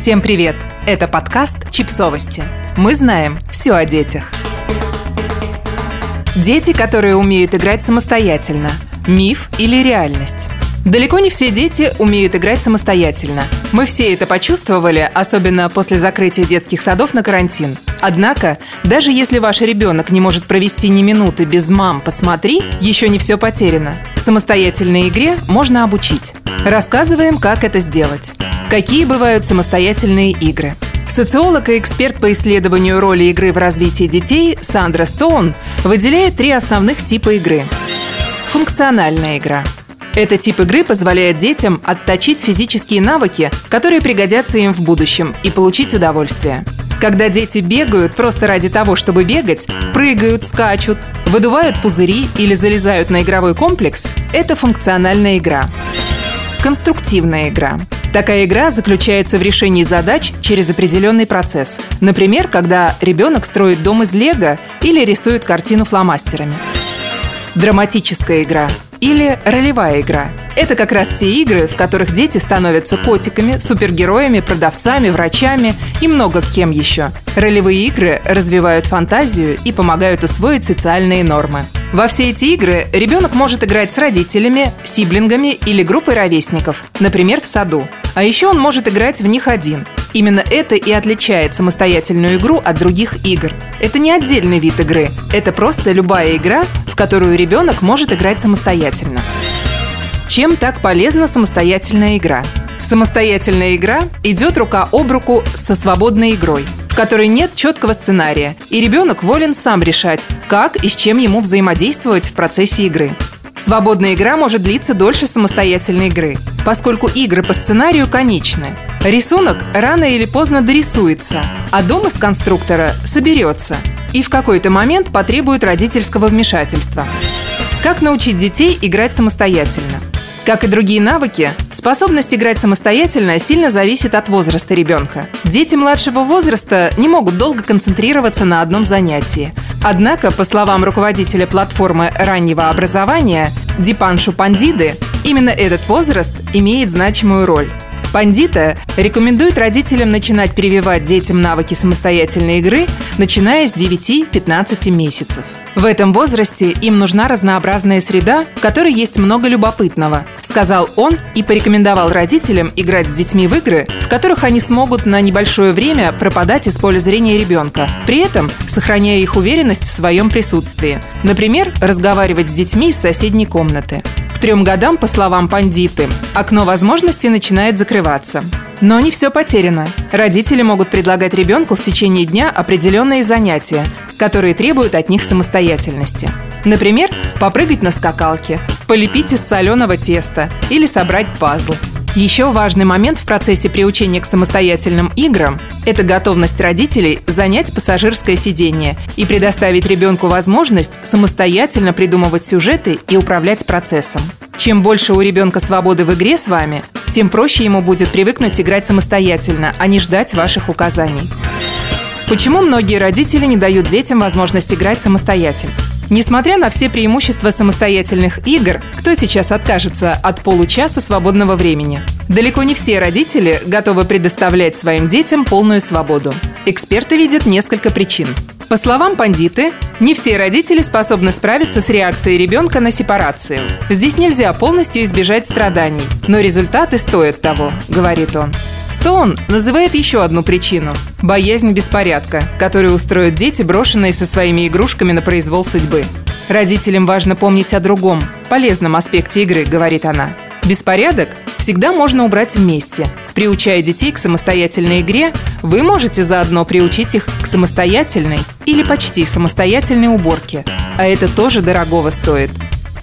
Всем привет! Это подкаст «Чипсовости». Мы знаем все о детях. Дети, которые умеют играть самостоятельно. Миф или реальность? Далеко не все дети умеют играть самостоятельно. Мы все это почувствовали, особенно после закрытия детских садов на карантин. Однако, даже если ваш ребенок не может провести ни минуты без «мам, посмотри», еще не все потеряно. Самостоятельной игре можно обучить. Рассказываем, как это сделать. Какие бывают самостоятельные игры? Социолог и эксперт по исследованию роли игры в развитии детей Сандра Стоун выделяет три основных типа игры. Функциональная игра – этот тип игры позволяет детям отточить физические навыки, которые пригодятся им в будущем, и получить удовольствие. Когда дети бегают просто ради того, чтобы бегать, прыгают, скачут, выдувают пузыри или залезают на игровой комплекс, это функциональная игра. Конструктивная игра. Такая игра заключается в решении задач через определенный процесс. Например, когда ребенок строит дом из лего или рисует картину фломастерами. Драматическая игра или ролевая игра. Это как раз те игры, в которых дети становятся котиками, супергероями, продавцами, врачами и много кем еще. Ролевые игры развивают фантазию и помогают усвоить социальные нормы. Во все эти игры ребенок может играть с родителями, сиблингами или группой ровесников, например, в саду. А еще он может играть в них один. Именно это и отличает самостоятельную игру от других игр. Это не отдельный вид игры, это просто любая игра, в которую ребенок может играть самостоятельно. Чем так полезна самостоятельная игра? Самостоятельная игра идет рука об руку со свободной игрой, в которой нет четкого сценария, и ребенок волен сам решать, как и с чем ему взаимодействовать в процессе игры. Свободная игра может длиться дольше самостоятельной игры, поскольку игры по сценарию конечны. Рисунок рано или поздно дорисуется, а дом из конструктора соберется и в какой-то момент потребует родительского вмешательства. Как научить детей играть самостоятельно? Как и другие навыки, способность играть самостоятельно сильно зависит от возраста ребенка. Дети младшего возраста не могут долго концентрироваться на одном занятии. Однако, по словам руководителя платформы раннего образования Дипаншу Пандиды, именно этот возраст имеет значимую роль. Пандита рекомендует родителям начинать прививать детям навыки самостоятельной игры, начиная с 9-15 месяцев. В этом возрасте им нужна разнообразная среда, в которой есть много любопытного, сказал он и порекомендовал родителям играть с детьми в игры, в которых они смогут на небольшое время пропадать из поля зрения ребенка, при этом сохраняя их уверенность в своем присутствии. Например, разговаривать с детьми из соседней комнаты трем годам, по словам пандиты, окно возможностей начинает закрываться. Но не все потеряно. Родители могут предлагать ребенку в течение дня определенные занятия, которые требуют от них самостоятельности. Например, попрыгать на скакалке, полепить из соленого теста или собрать пазл – еще важный момент в процессе приучения к самостоятельным играм – это готовность родителей занять пассажирское сиденье и предоставить ребенку возможность самостоятельно придумывать сюжеты и управлять процессом. Чем больше у ребенка свободы в игре с вами, тем проще ему будет привыкнуть играть самостоятельно, а не ждать ваших указаний. Почему многие родители не дают детям возможность играть самостоятельно? Несмотря на все преимущества самостоятельных игр, кто сейчас откажется от получаса свободного времени? Далеко не все родители готовы предоставлять своим детям полную свободу. Эксперты видят несколько причин. По словам пандиты, не все родители способны справиться с реакцией ребенка на сепарацию. Здесь нельзя полностью избежать страданий, но результаты стоят того, говорит он. Стоун называет еще одну причину – боязнь беспорядка, которую устроят дети, брошенные со своими игрушками на произвол судьбы. Родителям важно помнить о другом, полезном аспекте игры, говорит она. Беспорядок всегда можно убрать вместе. Приучая детей к самостоятельной игре, вы можете заодно приучить их к самостоятельной или почти самостоятельной уборке. А это тоже дорогого стоит –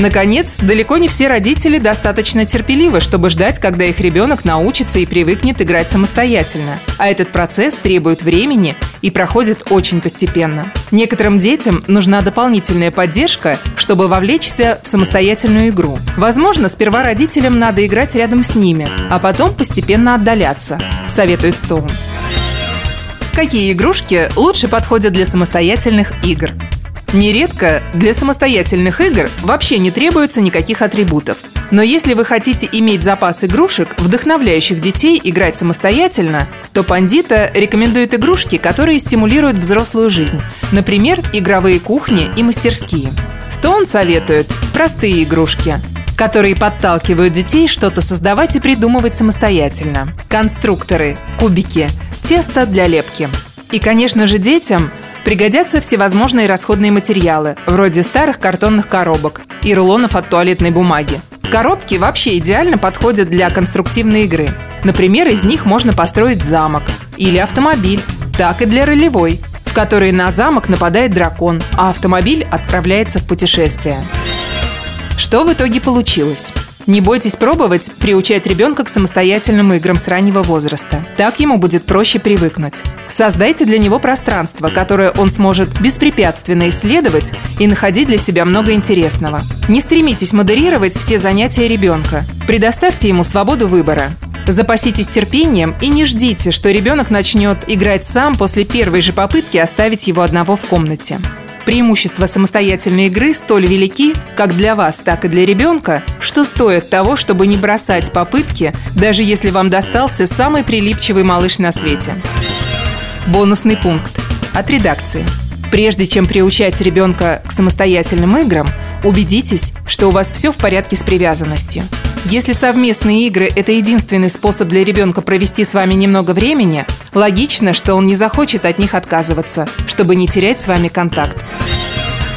Наконец, далеко не все родители достаточно терпеливы, чтобы ждать, когда их ребенок научится и привыкнет играть самостоятельно. А этот процесс требует времени и проходит очень постепенно. Некоторым детям нужна дополнительная поддержка, чтобы вовлечься в самостоятельную игру. Возможно, сперва родителям надо играть рядом с ними, а потом постепенно отдаляться, советует Стоун. Какие игрушки лучше подходят для самостоятельных игр? Нередко для самостоятельных игр вообще не требуется никаких атрибутов. Но если вы хотите иметь запас игрушек, вдохновляющих детей играть самостоятельно, то Пандита рекомендует игрушки, которые стимулируют взрослую жизнь. Например, игровые кухни и мастерские. Стоун советует простые игрушки, которые подталкивают детей что-то создавать и придумывать самостоятельно. Конструкторы, кубики, тесто для лепки. И, конечно же, детям пригодятся всевозможные расходные материалы, вроде старых картонных коробок и рулонов от туалетной бумаги. Коробки вообще идеально подходят для конструктивной игры. Например, из них можно построить замок или автомобиль, так и для ролевой, в которой на замок нападает дракон, а автомобиль отправляется в путешествие. Что в итоге получилось? Не бойтесь пробовать приучать ребенка к самостоятельным играм с раннего возраста. Так ему будет проще привыкнуть. Создайте для него пространство, которое он сможет беспрепятственно исследовать и находить для себя много интересного. Не стремитесь модерировать все занятия ребенка. Предоставьте ему свободу выбора. Запаситесь терпением и не ждите, что ребенок начнет играть сам после первой же попытки оставить его одного в комнате. Преимущества самостоятельной игры столь велики, как для вас, так и для ребенка, что стоит того, чтобы не бросать попытки, даже если вам достался самый прилипчивый малыш на свете. Бонусный пункт от редакции. Прежде чем приучать ребенка к самостоятельным играм, убедитесь, что у вас все в порядке с привязанностью. Если совместные игры – это единственный способ для ребенка провести с вами немного времени, логично, что он не захочет от них отказываться, чтобы не терять с вами контакт.